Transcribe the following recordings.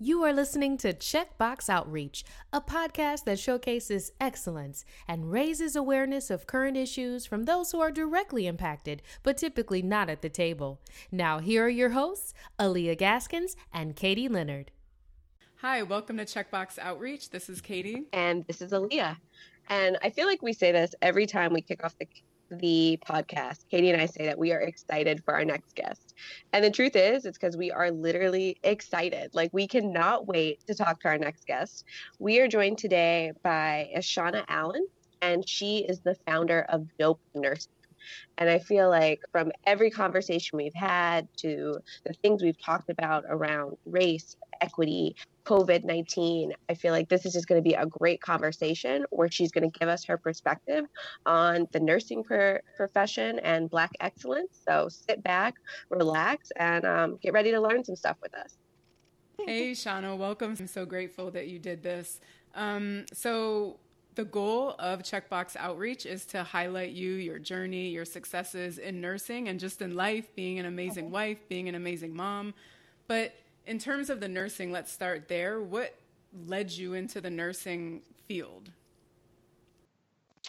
You are listening to Checkbox Outreach, a podcast that showcases excellence and raises awareness of current issues from those who are directly impacted, but typically not at the table. Now, here are your hosts, Alyia Gaskins and Katie Leonard. Hi, welcome to Checkbox Outreach. This is Katie. And this is Alyia. And I feel like we say this every time we kick off the the podcast, Katie and I say that we are excited for our next guest. And the truth is, it's because we are literally excited. Like, we cannot wait to talk to our next guest. We are joined today by Ishana Allen, and she is the founder of Dope Nursing. And I feel like from every conversation we've had to the things we've talked about around race, equity, COVID 19, I feel like this is just going to be a great conversation where she's going to give us her perspective on the nursing per- profession and Black excellence. So sit back, relax, and um, get ready to learn some stuff with us. Hey, Shana, welcome. I'm so grateful that you did this. Um, so, the goal of Checkbox Outreach is to highlight you, your journey, your successes in nursing and just in life, being an amazing okay. wife, being an amazing mom. But in terms of the nursing, let's start there. What led you into the nursing field?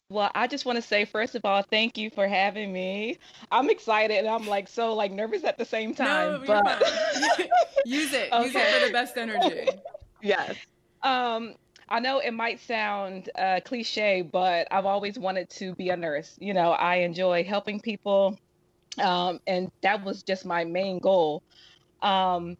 Well, I just want to say first of all, thank you for having me. I'm excited and I'm like so like nervous at the same time. No, but use it. Okay. Use it for the best energy. yes. Um, I know it might sound uh, cliche, but I've always wanted to be a nurse. You know, I enjoy helping people, um, and that was just my main goal. Um,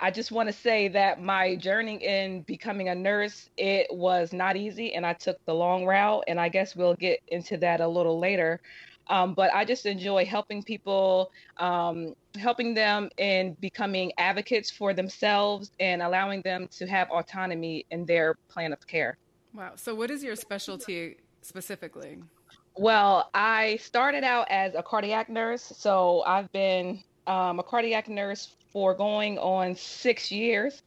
I just want to say that my journey in becoming a nurse, it was not easy and I took the long route. And I guess we'll get into that a little later. Um, but I just enjoy helping people, um, helping them in becoming advocates for themselves and allowing them to have autonomy in their plan of care. Wow. So, what is your specialty specifically? Well, I started out as a cardiac nurse. So, I've been um, a cardiac nurse for going on six years.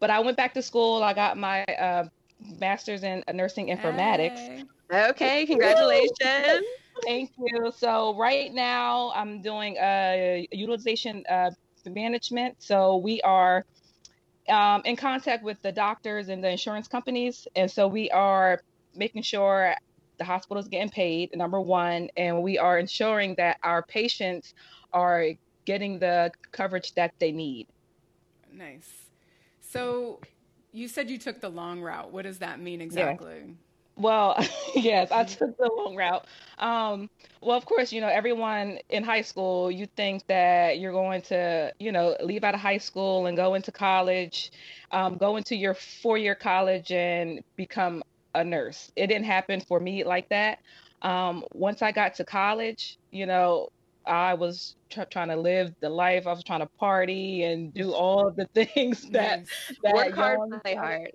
But I went back to school. I got my uh, master's in nursing informatics. Hey. Okay, congratulations. Thank you. So right now I'm doing a uh, utilization uh, management. So we are um, in contact with the doctors and the insurance companies, and so we are making sure the hospital is getting paid. Number one, and we are ensuring that our patients are getting the coverage that they need. Nice. So you said you took the long route. What does that mean exactly? Yeah. Well, yes, I took the long route. Um, well, of course, you know, everyone in high school, you think that you're going to, you know, leave out of high school and go into college, um, go into your four year college and become a nurse. It didn't happen for me like that. Um, once I got to college, you know, I was tr- trying to live the life. I was trying to party and do all the things that, that work hard, play hard.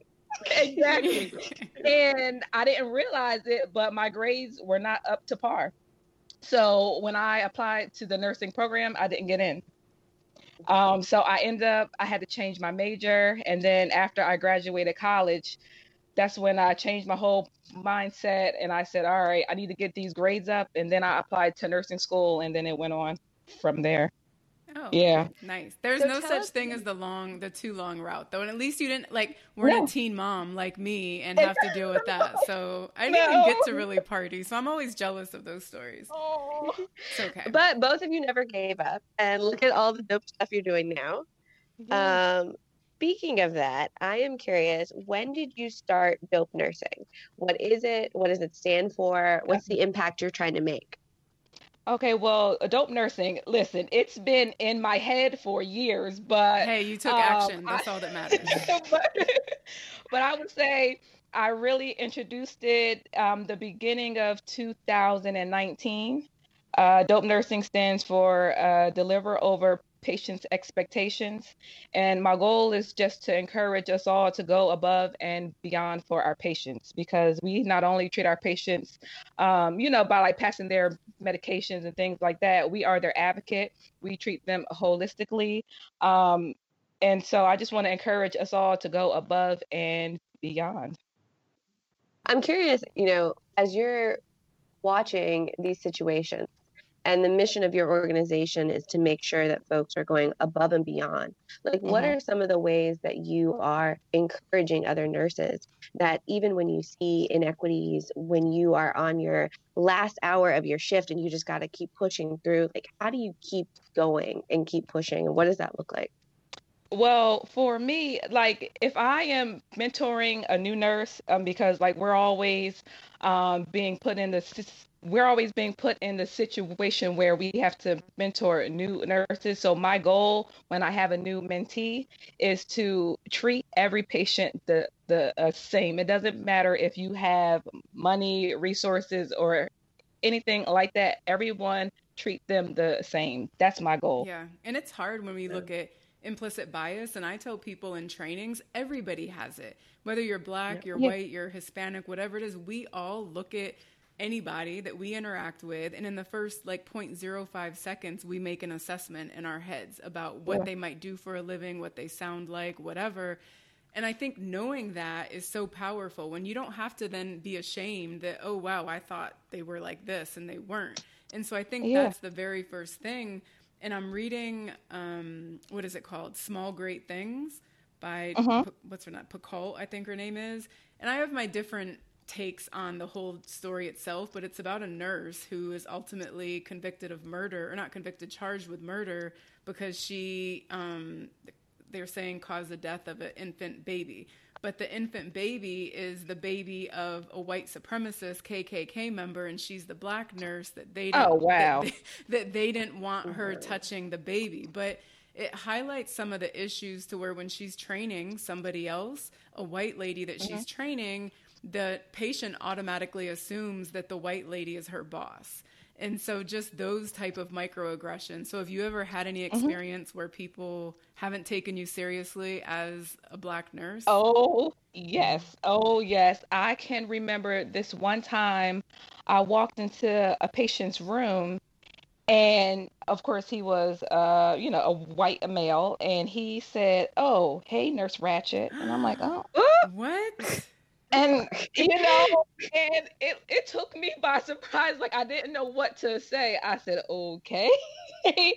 Exactly. and I didn't realize it, but my grades were not up to par. So when I applied to the nursing program, I didn't get in. Um, so I ended up I had to change my major, and then after I graduated college, that's when I changed my whole mindset and I said, all right, I need to get these grades up. And then I applied to nursing school and then it went on from there. Oh, yeah. Nice. There's so no such thing as the long, the too long route, though. And at least you didn't like weren't no. a teen mom like me and have to deal with that. So I didn't no. even get to really party. So I'm always jealous of those stories. Oh. It's okay. But both of you never gave up. And look at all the dope stuff you're doing now. Yeah. Um, speaking of that, I am curious when did you start dope nursing? What is it? What does it stand for? What's the impact you're trying to make? Okay, well, dope nursing, listen, it's been in my head for years, but hey, you took um, action. That's I, all that matters. but, but, I would say I really introduced it um, the beginning of 2019. Uh, dope nursing stands for uh, deliver over patients' expectations. And my goal is just to encourage us all to go above and beyond for our patients because we not only treat our patients, um, you know, by like passing their medications and things like that, we are their advocate. We treat them holistically. Um, and so I just want to encourage us all to go above and beyond. I'm curious, you know, as you're watching these situations, and the mission of your organization is to make sure that folks are going above and beyond. Like what Mhm. are some of the ways that you are encouraging other nurses that even when you see inequities when you are on your last hour of your shift and you just got to keep pushing through like how do you keep going and keep pushing? And what does that look like? Well, for me, like if I am mentoring a new nurse, um, because like we're always um, being put in the we're always being put in the situation where we have to mentor new nurses. So my goal when I have a new mentee is to treat every patient the the uh, same. It doesn't matter if you have money, resources, or anything like that. Everyone treat them the same. That's my goal. Yeah. And it's hard when we look at implicit bias. And I tell people in trainings, everybody has it. Whether you're black, you're Yeah. white, you're Hispanic, whatever it is, we all look at anybody that we interact with. And in the first like 0.05 seconds, we make an assessment in our heads about what Yeah. they might do for a living, what they sound like, whatever. And I think knowing that is so powerful when you don't have to then be ashamed that, oh, wow, I thought they were like this and they weren't. And so I think Yeah. that's the very first thing. And I'm reading, um, what is it called? Small Great Things by. P- what's her name? Picoult, I think her name is. And I have my different takes on the whole story itself, but it's about a nurse who is ultimately convicted of murder, or not convicted, charged with murder because she, um, they're saying caused the death of an infant baby. But the infant baby is the baby of a white supremacist KKK member, and she's the black nurse that they didn't, Oh, wow. that, they, that they didn't want her touching the baby. But it highlights some of the issues to where when she's training somebody else, a white lady that she's training, the patient automatically assumes that the white lady is her boss. And so just those type of microaggressions. So have you ever had any experience where people haven't taken you seriously as a black nurse? Oh, yes. Oh, yes. I can remember this one time I walked into a patient's room and of course he was uh, you know, a white male and he said, "Oh, hey, Nurse Ratched." And I'm like, "Oh." What? And you know, and it it took me by surprise like I didn't know what to say. I said, "Okay."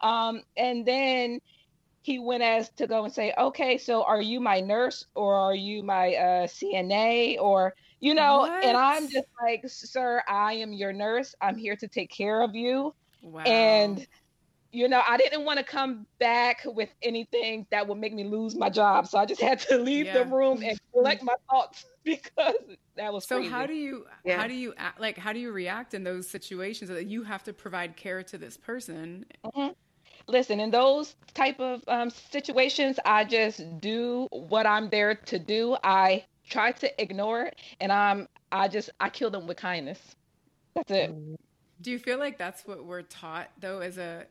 um and then he went as to go and say, "Okay, so are you my nurse or are you my uh, CNA or you know?" And I'm just like, "Sir, I am your nurse. I'm here to take care of you." Wow. And you know, I didn't want to come back with anything that would make me lose my job, so I just had to leave the room and collect my thoughts because that was so crazy. how do you Yeah. how do you act, like how do you react in those situations that you have to provide care to this person? listen in those type of um, situations i just do what i'm there to do i try to ignore it and i'm i just i kill them with kindness that's it Do you feel like that's what we're taught though as a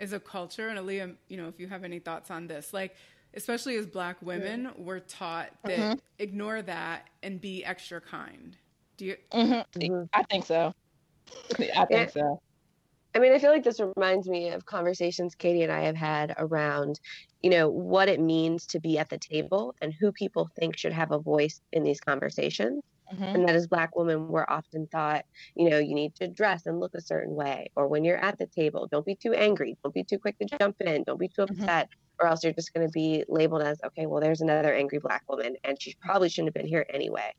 as a culture? And Alyia, you know, if you have any thoughts on this, like especially as black women, we're taught that Mm-hmm. ignore that and be extra kind. Do you Mhm. Mhm. i think so i think so I mean, I feel like this reminds me of conversations Katie and I have had around, you know, what it means to be at the table and who people think should have a voice in these conversations. Mhm. And that as Black women, we're often thought, you know, you need to dress and look a certain way. Or when you're at the table, don't be too angry. Don't be too quick to jump in. Don't be too Mhm. upset. Or else you're just going to be labeled as, okay, well, there's another angry Black woman and she probably shouldn't have been here anyway.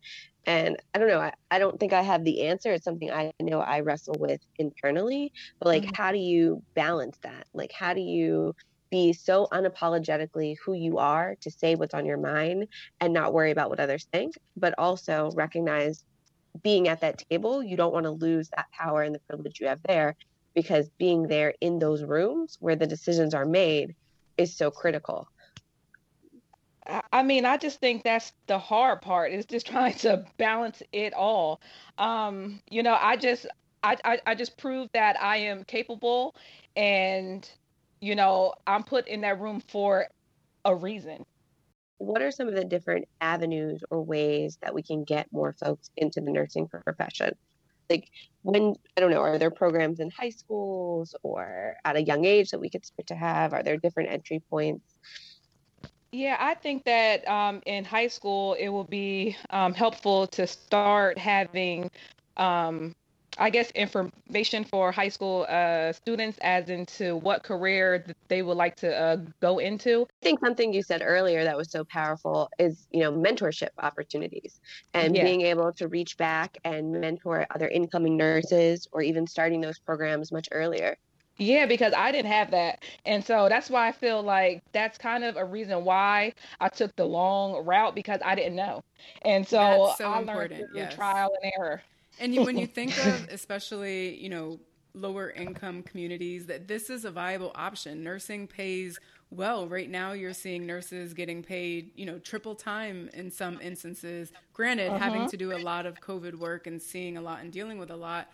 And I don't know. I, I don't think I have the answer. It's something I know I wrestle with internally. But like, Mhm. how do you balance that? Like, how do you be so unapologetically who you are to say what's on your mind and not worry about what others think, but also recognize being at that table, you don't want to lose that power and the privilege you have there because being there in those rooms where the decisions are made is so critical. I mean, I just think that's the hard part is just trying to balance it all. Um, you know, I just I, I I just proved that I am capable and you know, I'm put in that room for a reason. What are some of the different avenues or ways that we can get more folks into the nursing profession? Like, when, I don't know, are there programs in high schools or at a young age that we could start to have? Are there different entry points? Yeah, I think that um, in high school it will be um, helpful to start having um, I guess information for high school uh, students as into what career they would like to uh, go into. I think something you said earlier that was so powerful is, you know, mentorship opportunities and yeah. being able to reach back and mentor other incoming nurses or even starting those programs much earlier. Yeah, because I didn't have that. And so that's why I feel like that's kind of a reason why I took the long route because I didn't know. And so, so I learned through yes. trial and error. And you, when you think of, especially, you know, lower income communities, that this is a viable option. Nursing pays well. Right now, you're seeing nurses getting paid, you know, triple time in some instances. Granted, uh-huh. having to do a lot of COVID work and seeing a lot and dealing with a lot.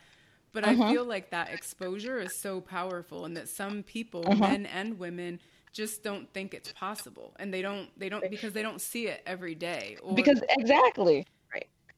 But uh-huh. I feel like that exposure is so powerful, and that some people, uh-huh. men and women, just don't think it's possible, and they don't, they don't because they don't see it every day. Or, because exactly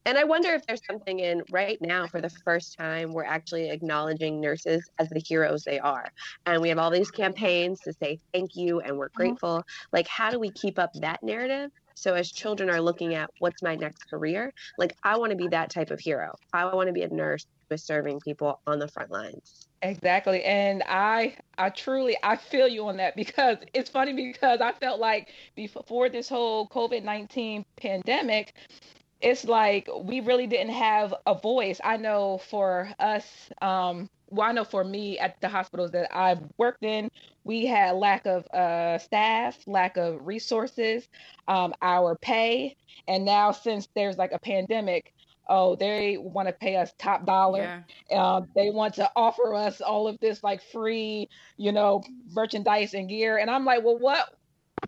and I wonder if there's something in right now for the first time we're actually acknowledging nurses as the heroes they are. And we have all these campaigns to say thank you and we're mm-hmm. grateful. Mm-hmm. Like, how do we keep up that narrative? So as children are looking at what's my next career, like I want to be that type of hero. I want to be a nurse who is serving people on the front lines. Exactly. And I I truly I feel you on that because it's funny because I felt like before this whole COVID-19 pandemic, it's like we really didn't have a voice. I know for us, um, well, I know for me at the hospitals that I've worked in, we had lack of uh, staff, lack of resources, um, our pay, and now since there's like a pandemic, oh, they want to pay us top dollar. Yeah. Uh, they want to offer us all of this like free, you know, merchandise and gear, and I'm like, well, what?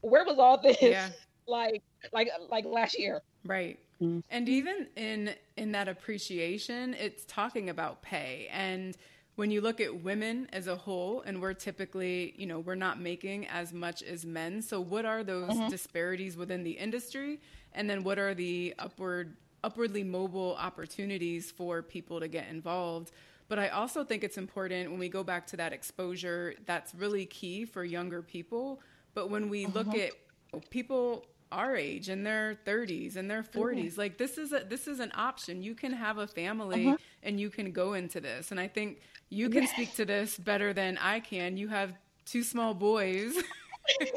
Where was all this? Yeah. Like, like, like last year. Right. Mm-hmm. And even in in that appreciation, it's talking about pay and when you look at women as a whole and we're typically you know we're not making as much as men so what are those mm-hmm. disparities within the industry and then what are the upward upwardly mobile opportunities for people to get involved but i also think it's important when we go back to that exposure that's really key for younger people but when we look mm-hmm. at people our age in their 30s and their 40s mm-hmm. like this is a this is an option you can have a family uh-huh. and you can go into this and i think you can yes. speak to this better than i can you have two small boys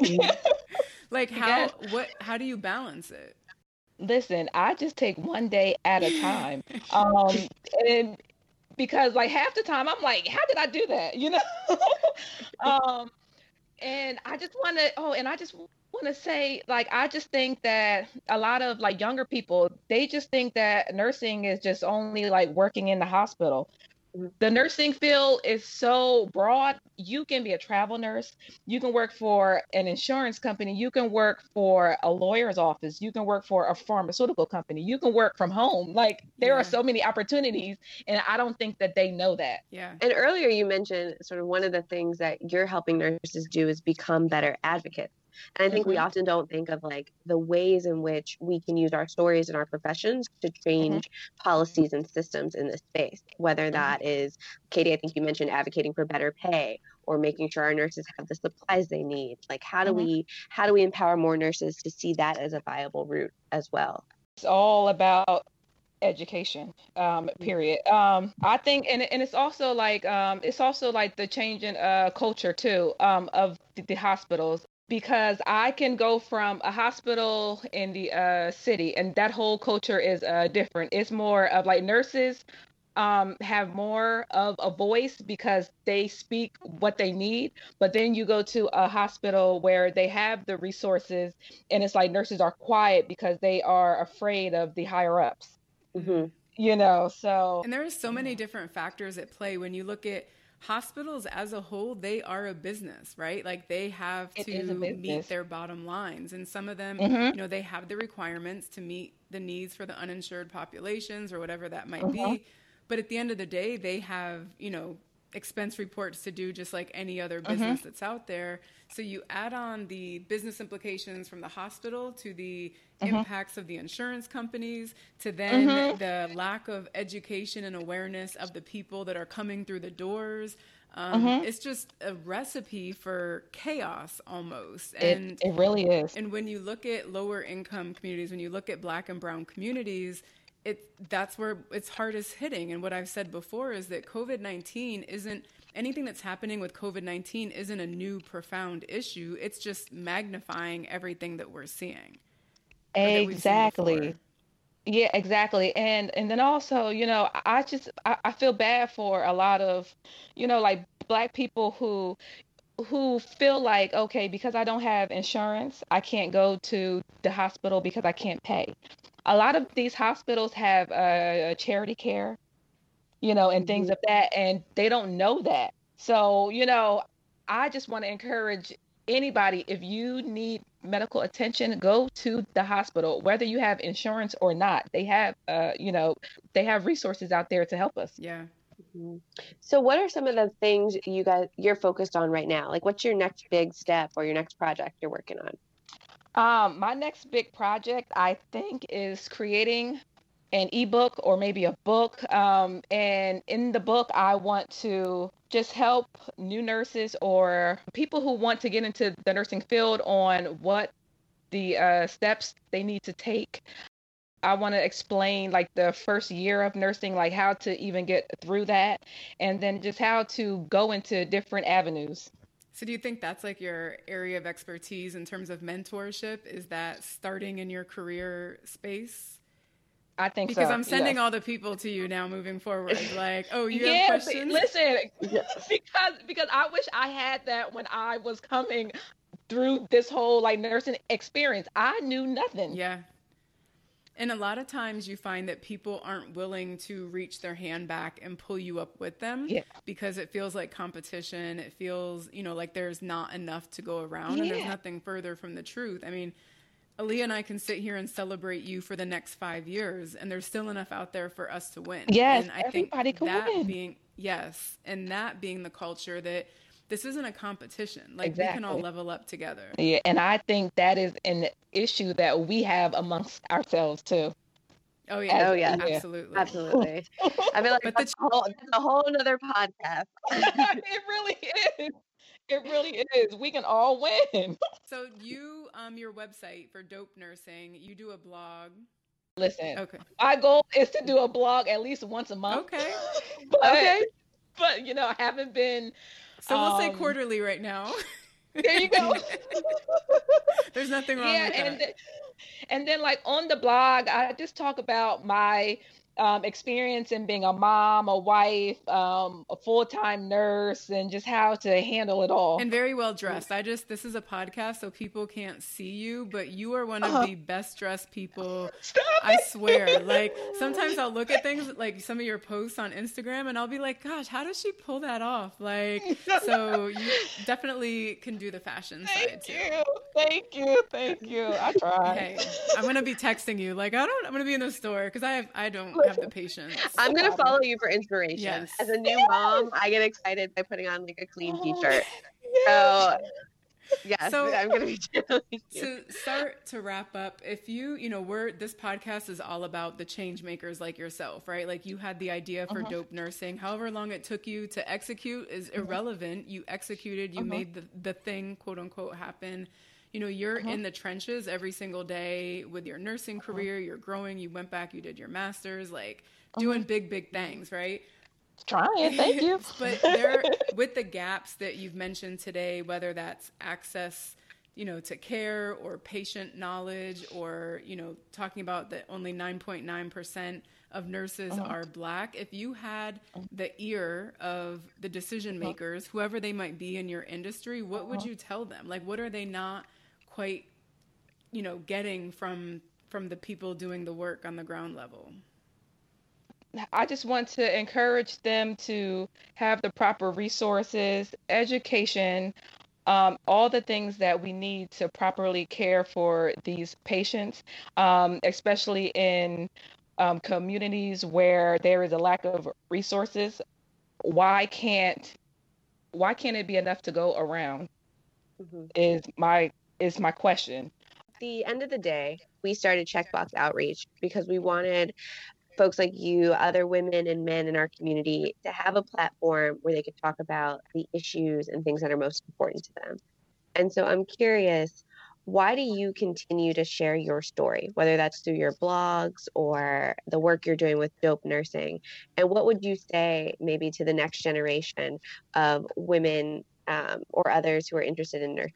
like how yes. what how do you balance it listen i just take one day at a time um and because like half the time i'm like how did i do that you know um and i just want to oh and i just want to say like i just think that a lot of like younger people they just think that nursing is just only like working in the hospital. Mm-hmm. the nursing field is so broad. You can be a travel nurse. You can work for an insurance company. You can work for a lawyer's office. You can work for a pharmaceutical company. You can work from home. Like there yeah. are so many opportunities and i don't think that they know that. Yeah. And earlier you mentioned sort of one of the things that you're helping nurses do is become better advocates and I think mm-hmm. we often don't think of like the ways in which we can use our stories and our professions to mm-hmm. change mm-hmm. policies and systems in this space, whether mm-hmm. that is, Katie, I think you mentioned advocating for better pay or making sure our nurses have the supplies they need. Like how do mm-hmm. we how do we empower more nurses to see that as a viable route as well? It's all about education um, period um, i think and, and it's also like um, it's also like the change in uh, culture too um, of the, the, hospitals because I can go from a hospital in the uh, city, and that whole culture is uh, different. It's more of like nurses um, have more of a voice because they speak what they need. But then you go to a hospital where they have the resources, and it's like nurses are quiet because they are afraid of the higher ups. Mm-hmm. You know, so. And there are so many different factors at play when you look at hospitals as a whole they are a business right like they have to meet their bottom lines and some of them mm-hmm. you know they have the requirements to meet the needs for the uninsured populations or whatever that might uh-huh. be but at the end of the day they have you know expense reports to do just like any other mm-hmm. business mm-hmm. that's out there. So you add on the business implications from the hospital to the mm-hmm. impacts of the insurance companies to then mm-hmm. the lack of education and awareness of the people that are coming through the doors. Um, mm-hmm. It's just a recipe for chaos almost. And it, it really is. And when you look at lower income communities, when you look at black and brown communities, it that's where it's hardest hitting. And what I've said before is that COVID nineteen isn't anything that's happening with COVID nineteen isn't a new profound issue. It's just magnifying everything that we're seeing. Exactly. Yeah, exactly. And and then also, you know, I just I, I feel bad for a lot of, you know, like black people who who feel like, okay, because I don't have insurance, I can't go to the hospital because I can't pay. A lot of these hospitals have uh, charity care, you know, and things Mhm. of that, and they don't know that. So, you know, I just want to encourage anybody if you need medical attention, go to the hospital, whether you have insurance or not. They have, uh, you know, they have resources out there to help us. Yeah. Mhm. So, what are some of the things you guys you're focused on right now? Like, what's your next big step or your next project you're working on? Um, my next big project, I think, is creating an ebook or maybe a book. Um, and in the book, I want to just help new nurses or people who want to get into the nursing field on what the uh, steps they need to take. I want to explain like the first year of nursing, like how to even get through that, and then just how to go into different avenues. So do you think that's like your area of expertise in terms of mentorship? Is that starting in your career space? I think so. Because so. I'm sending yes. all the people to you now moving forward. Like, oh, you yeah, have questions? listen, because because I wish I had that when I was coming through this whole like nursing experience. I knew nothing. Yeah. And a lot of times you find that people aren't willing to reach their hand back and pull you up with them Yeah. because it feels like competition. It feels, you know, like there's not enough to go around and there's nothing further from the truth. I mean, Alyia and I can sit here and celebrate you for the next five years, and there's still enough out there for us to win. Yes, and I think everybody can that win. being yes, and that being the culture that this isn't a competition. Like we can all level up together. Yeah, and I think that is an issue that we have amongst ourselves too. Oh yeah, Oh, yeah. absolutely, Absolutely. I feel like But the that's, a whole, that's a whole another podcast. it really is. It really is. We can all win. So you, um, your website for Dope Nursing, you do a blog. Listen, Okay. my goal is to do a blog at least once a month. Okay. But, Okay. But you know, I haven't been. So we'll say Um, quarterly right now. There you go. There's nothing wrong yeah, with and that. th- and then like on the blog, I just talk about my um, experience in being a mom, a wife, um, a full time nurse, and just how to handle it all. and very well dressed. I just this is a podcast, so people can't see you, but you are one of Uh-huh. the best dressed people. Stop I it. swear. Like sometimes I'll look at things like some of your posts on Instagram, and I'll be like, "Gosh, how does she pull that off?" Like, so you definitely can do the fashion side Thank too. you, thank you, thank you. I tried. Hey, I'm gonna be texting you. Like, I don't. I'm gonna be in the store because I have. I don't have the patience. I'm gonna problem. follow you for inspiration. Yes. As a new mom, I get excited by putting on like a clean Oh, t-shirt. yes. So yes, So- I'm gonna be you. to start to wrap up if you you know we're this podcast is all about the change makers like yourself right like you had the idea for Uh-huh. dope nursing however long it took you to execute is Uh-huh. irrelevant you executed you Uh-huh. made the, the thing quote unquote happen you know you're Uh-huh. in the trenches every single day with your nursing career you're growing you went back you did your masters like doing big big things right Trying, thank you. but there, with the gaps that you've mentioned today, whether that's access, you know, to care or patient knowledge, or you know, talking about that only 9.9 percent of nurses Uh-huh. are black. If you had the ear of the decision makers, whoever they might be in your industry, what would Uh-huh. you tell them? Like, what are they not quite, you know, getting from from the people doing the work on the ground level? I just want to encourage them to have the proper resources, education, um, all the things that we need to properly care for these patients, um, especially in um, communities where there is a lack of resources. Why can't why can't it be enough to go around? Mhm. Is my is my question. At the end of the day, we started Checkbox Outreach because we wanted folks like you, other women and men in our community, to have a platform where they could talk about the issues and things that are most important to them. And so I'm curious, why do you continue to share your story, whether that's through your blogs or the work you're doing with Dope Nursing? And what would you say maybe to the next generation of women um, or others who are interested in nursing?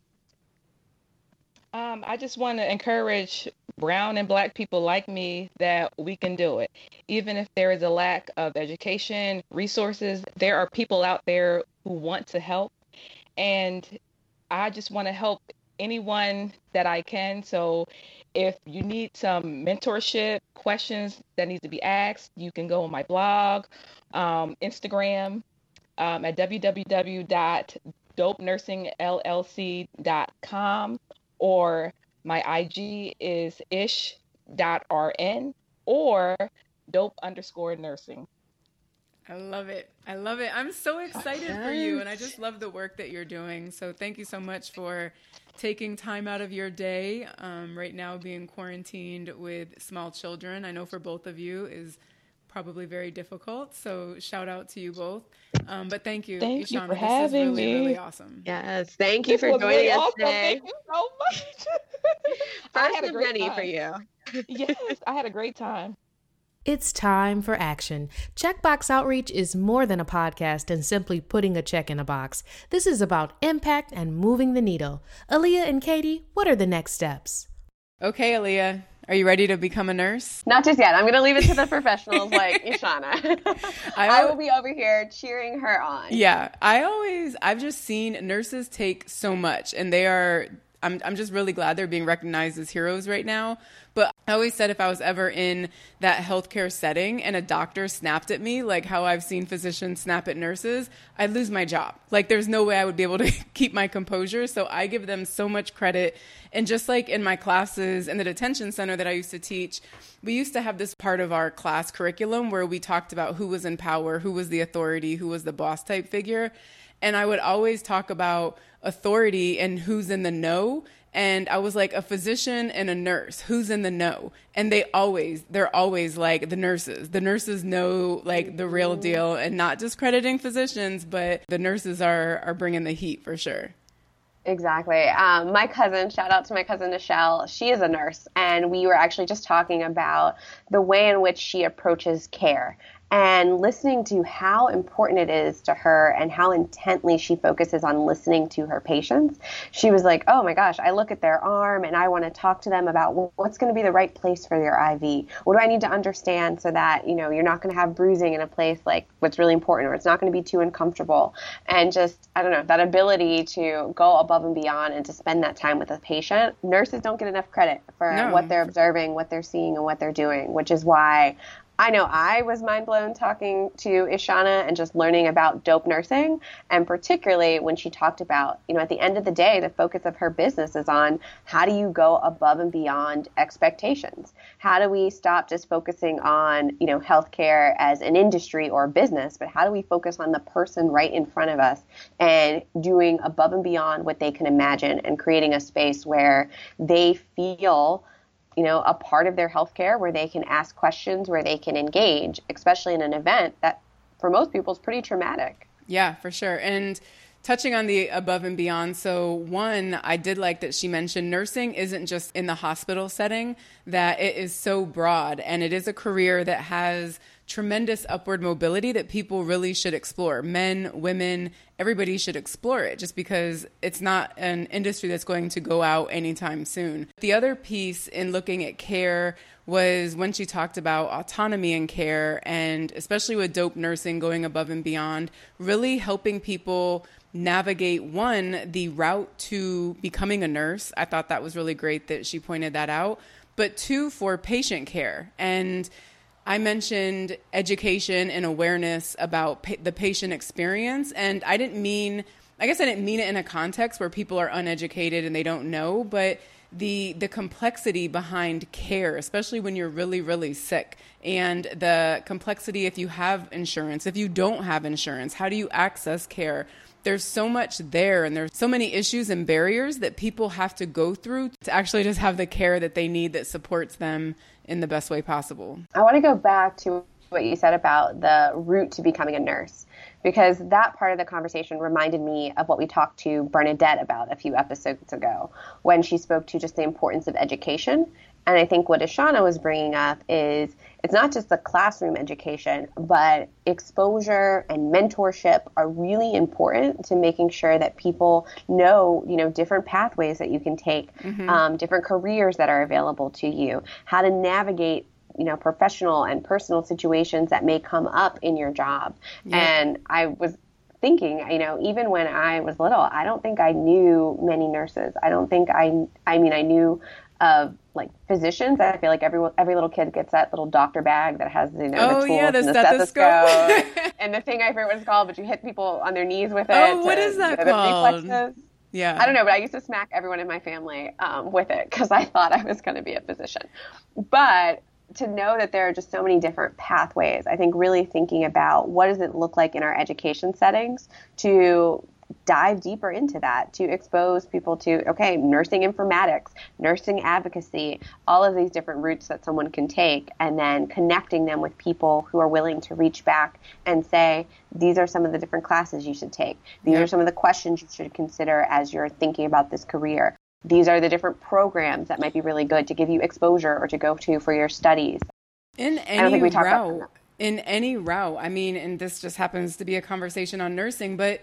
Um, I just want to encourage brown and black people like me that we can do it. Even if there is a lack of education, resources, there are people out there who want to help. And I just want to help anyone that I can. So if you need some mentorship questions that need to be asked, you can go on my blog, um, Instagram um, at www.dopenursingllc.com or my IG is ish.rn or dope underscore nursing. I love it. I love it. I'm so excited for you. And I just love the work that you're doing. So thank you so much for taking time out of your day. Um, right now, being quarantined with small children, I know for both of you is probably very difficult. So shout out to you both. Um, but thank you, thank Ishana. you for having really, me. Really awesome. Yes, thank you for joining really us awesome. today. Thank you so much. I had a great time. for you. yes, I had a great time. It's time for action. Checkbox Outreach is more than a podcast and simply putting a check in a box. This is about impact and moving the needle. Alyia and Katie, what are the next steps? Okay, Alyia, are you ready to become a nurse? Not just yet. I'm going to leave it to the professionals like Ishana. I, I, will be over here cheering her on. Yeah, I always, I've just seen nurses take so much, and they are I'm I'm just really glad they're being recognized as heroes right now. But I always said if I was ever in that healthcare setting and a doctor snapped at me, like how I've seen physicians snap at nurses, I'd lose my job. Like there's no way I would be able to keep my composure. So I give them so much credit. And just like in my classes in the detention center that I used to teach, we used to have this part of our class curriculum where we talked about who was in power, who was the authority, who was the boss type figure. And I would always talk about authority and who's in the know. And I was like, a physician and a nurse, who's in the know? And they always, they're always like the nurses. The nurses know like the real deal and not discrediting physicians, but the nurses are, are bringing the heat for sure. Exactly. Um, my cousin, shout out to my cousin Michelle, she is a nurse, and we were actually just talking about the way in which she approaches care and listening to how important it is to her and how intently she focuses on listening to her patients. She was like, "Oh my gosh, I look at their arm and I want to talk to them about what's going to be the right place for their IV. What do I need to understand so that, you know, you're not going to have bruising in a place like what's really important or it's not going to be too uncomfortable." And just, I don't know, that ability to go above and beyond and to spend that time with a patient. Nurses don't get enough credit for no. what they're observing, what they're seeing and what they're doing, which is why I know I was mind blown talking to Ishana and just learning about dope nursing, and particularly when she talked about, you know, at the end of the day, the focus of her business is on how do you go above and beyond expectations? How do we stop just focusing on, you know, healthcare as an industry or business, but how do we focus on the person right in front of us and doing above and beyond what they can imagine and creating a space where they feel you know, a part of their healthcare where they can ask questions, where they can engage, especially in an event that for most people is pretty traumatic. Yeah, for sure. And touching on the above and beyond. So, one, I did like that she mentioned nursing isn't just in the hospital setting, that it is so broad and it is a career that has tremendous upward mobility that people really should explore. Men, women, everybody should explore it just because it's not an industry that's going to go out anytime soon. The other piece in looking at care was when she talked about autonomy in care and especially with dope nursing going above and beyond, really helping people navigate one, the route to becoming a nurse. I thought that was really great that she pointed that out. But two, for patient care. And I mentioned education and awareness about pa- the patient experience. And I didn't mean, I guess I didn't mean it in a context where people are uneducated and they don't know, but the the complexity behind care, especially when you're really really sick, and the complexity if you have insurance, if you don't have insurance, how do you access care? There's so much there, and there's so many issues and barriers that people have to go through to actually just have the care that they need that supports them in the best way possible. I want to go back to what you said about the route to becoming a nurse because that part of the conversation reminded me of what we talked to Bernadette about a few episodes ago when she spoke to just the importance of education. And I think what Ishana was bringing up is it's not just the classroom education, but exposure and mentorship are really important to making sure that people know, you know, different pathways that you can take, mm-hmm. um, different careers that are available to you, how to navigate you know professional and personal situations that may come up in your job yeah. and i was thinking you know even when i was little i don't think i knew many nurses i don't think i i mean i knew of like physicians i feel like every every little kid gets that little doctor bag that has you know oh, the tools yeah, the and the stethoscope, stethoscope and the thing i forget what it's called but you hit people on their knees with it oh what is that called yeah. I don't know, but I used to smack everyone in my family um, with it because I thought I was going to be a physician. But to know that there are just so many different pathways. I think really thinking about what does it look like in our education settings to dive deeper into that to expose people to okay nursing informatics nursing advocacy all of these different routes that someone can take and then connecting them with people who are willing to reach back and say these are some of the different classes you should take these are some of the questions you should consider as you're thinking about this career these are the different programs that might be really good to give you exposure or to go to for your studies. In any route, in any route. I mean, and this just happens to be a conversation on nursing, but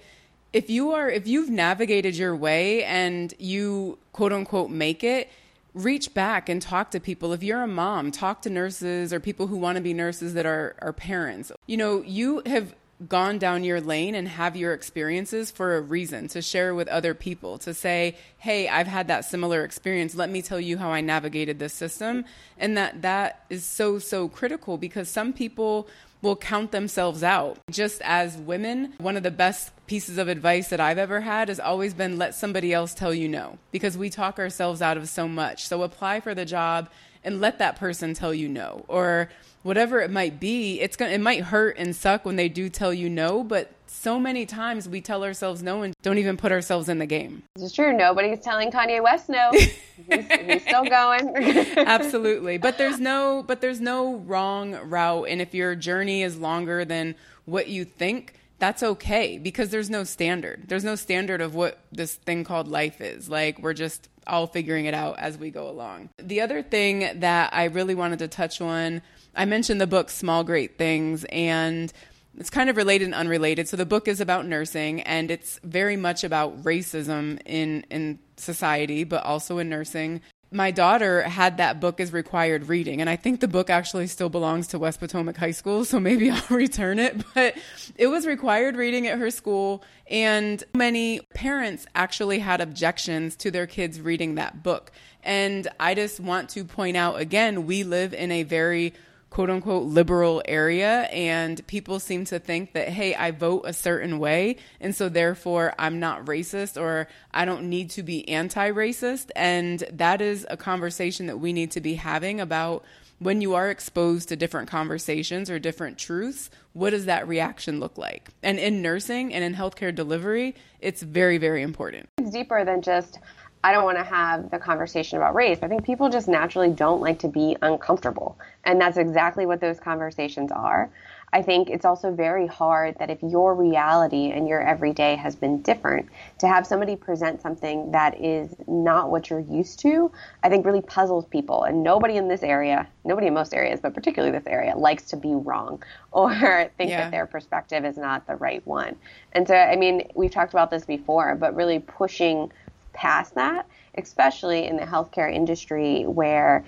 if you are if you've navigated your way and you quote unquote make it, reach back and talk to people. If you're a mom, talk to nurses or people who want to be nurses that are are parents. You know, you have gone down your lane and have your experiences for a reason to share with other people to say hey i've had that similar experience let me tell you how i navigated this system and that that is so so critical because some people will count themselves out. Just as women one of the best pieces of advice that i've ever had has always been let somebody else tell you no because we talk ourselves out of so much. So apply for the job and let that person tell you no. Or whatever it might be it's to it might hurt and suck when they do tell you no but so many times we tell ourselves no and don't even put ourselves in the game it's true nobody's telling kanye west no he's, he's still going absolutely but there's no but there's no wrong route and if your journey is longer than what you think that's okay because there's no standard. There's no standard of what this thing called life is. Like, we're just all figuring it out as we go along. The other thing that I really wanted to touch on, I mentioned the book Small Great Things, and it's kind of related and unrelated. So the book is about nursing, and it's very much about racism in in society, but also in nursing. My daughter had that book as required reading and i think the book actually still belongs to west potomac high school so maybe i'll return it. But it was required reading at her school and many parents actually had objections to their kids reading that book. And i just want to point out again we live in a very quote unquote liberal area and people seem to think that hey i vote a certain way and so therefore i'm not racist or i don't need to be anti-racist and that is a conversation that we need to be having about when you are exposed to different conversations or different truths what does that reaction look like? And in nursing and in healthcare delivery it's very very important. Deeper than just I don't want to have the conversation about race. I think people just naturally don't like to be uncomfortable. And that's exactly what those conversations are. I think it's also very hard that if your reality and your everyday has been different, to have somebody present something that is not what you're used to, I think really puzzles people. And nobody in this area, nobody in most areas, but particularly this area, likes to be wrong or think yeah. that their perspective is not the right one. And so, I mean, we've talked about this before, but really pushing past that, especially in the healthcare industry where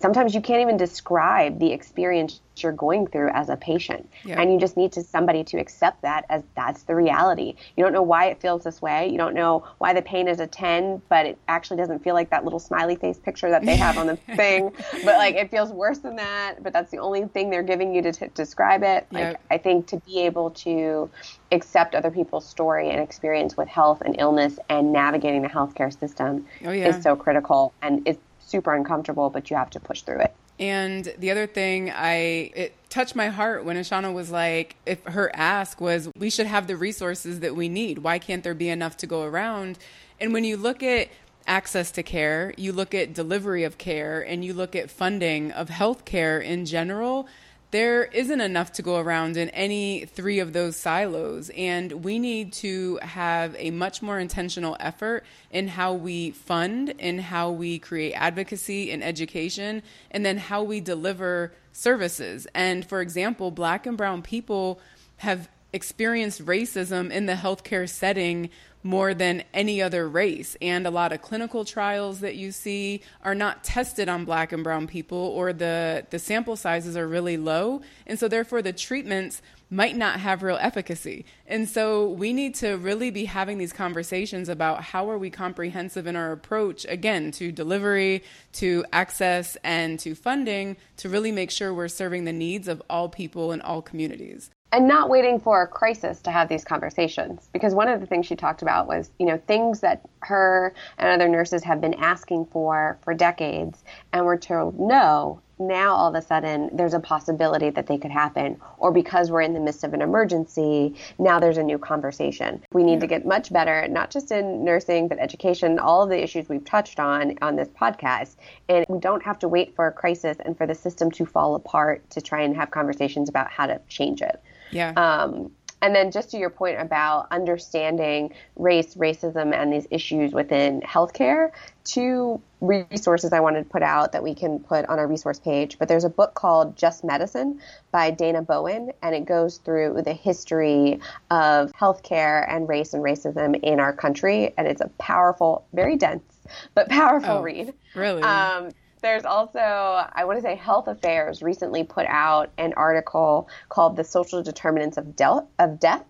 sometimes you can't even describe the experience you're going through as a patient. Yeah. and you just need to somebody to accept that as that's the reality. You don't know why it feels this way. You don't know why the pain is a 10 but it actually doesn't feel like that little smiley face picture that they have on the thing. But like it feels worse than that. But that's the only thing they're giving you to t- describe it. Like yep. i think to be able to accept other people's story and experience with health and illness and navigating the healthcare system oh, yeah. is so critical. And it's super uncomfortable, but you have to push through it. And the other thing I it touched my heart when Ishana was like, if her ask was, we should have the resources that we need. Why can't there be enough to go around? And when you look at access to care, you look at delivery of care, and you look at funding of health care in general, there isn't enough to go around in any three of those silos. And we need to have a much more intentional effort in how we fund, in how we create advocacy and education, and then how we deliver services. And for example, black and brown people have experienced racism in the healthcare setting more than any other race. And a lot of clinical trials that you see are not tested on black and brown people, or the, the sample sizes are really low. And so, therefore, the treatments might not have real efficacy. And so we need to really be having these conversations about how are we comprehensive in our approach again to delivery, to access and to funding to really make sure we're serving the needs of all people in all communities and not waiting for a crisis to have these conversations. Because one of the things she talked about was you know things that her and other nurses have been asking for for decades and were told no now all of a sudden there's a possibility that they could happen or because we're in the midst of an emergency now there's a new conversation. We need yeah. to get much better not just in nursing but education all of the issues we've touched on on this podcast. And we don't have to wait for a crisis and for the system to fall apart to try and have conversations about how to change it yeah. Um, and then just to your point about understanding race, racism, and these issues within healthcare, two resources I wanted to put out that we can put on our resource page. But there's a book called Just Medicine by Dayna Bowen, and it goes through the history of healthcare and race and racism in our country. And it's a powerful, very dense, but powerful oh, read. Really? Um, there's also, I want to say, Health Affairs recently put out an article called "The Social Determinants of, Del- of Death."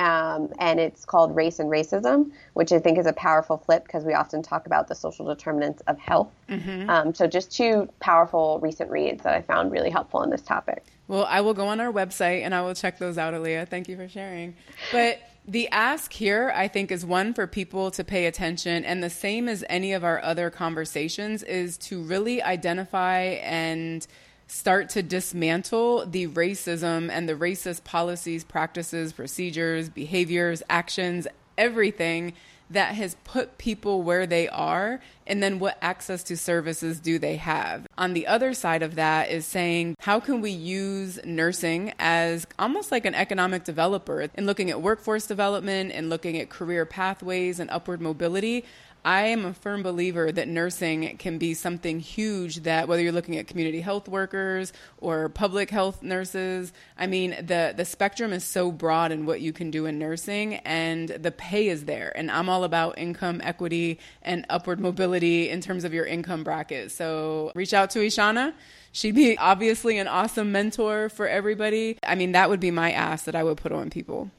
Um, and it's called Race and Racism, which I think is a powerful flip because we often talk about the social determinants of health. Mm-hmm. Um, so, just two powerful recent reads that I found really helpful on this topic. Well, I will go on our website and I will check those out, Alyia. Thank you for sharing. But the ask here, I think, is one for people to pay attention. And the same as any of our other conversations, is to really identify and start to dismantle the racism and the racist policies, practices, procedures, behaviors, actions, everything that has put people where they are and then what access to services do they have. On the other side of that is saying how can we use nursing as almost like an economic developer in looking at workforce development and looking at career pathways and upward mobility I am a firm believer that nursing can be something huge that whether you're looking at community health workers or public health nurses, I mean the the spectrum is so broad in what you can do in nursing and the pay is there. And I'm all about income equity and upward mobility in terms of your income bracket. So reach out to Ishana. She'd be obviously an awesome mentor for everybody. I mean, that would be my ask that I would put on people.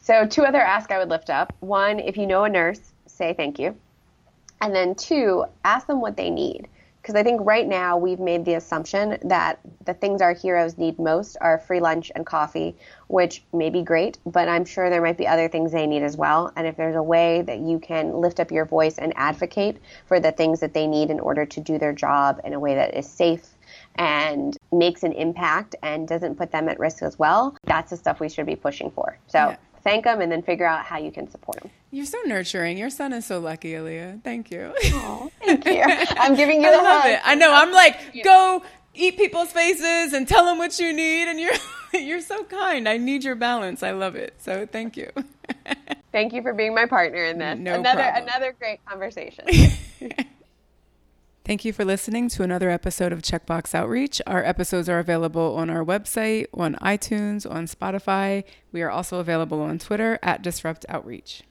So, two other asks I would lift up. One, if you know a nurse, say thank you. And then two, ask them what they need. Because I think right now we've made the assumption that the things our heroes need most are free lunch and coffee, which may be great, but I'm sure there might be other things they need as well. And if there's a way that you can lift up your voice and advocate for the things that they need in order to do their job in a way that is safe and makes an impact and doesn't put them at risk as well, that's the stuff we should be pushing for. So yeah thank them and then figure out how you can support them. You're so nurturing. Your son is so lucky, Alyia. Thank you. Oh, thank you. I'm giving you I the love hug. it. I know. I'm like, go eat people's faces and tell them what you need, and you're you're so kind. I need your balance. I love it. So thank you. thank you for being my partner in this. No another problem. another great conversation. Thank you for listening to another episode of Checkbox Outreach. Our episodes are available on our website, on iTunes, on Spotify. We are also available on Twitter at Disrupt Outreach.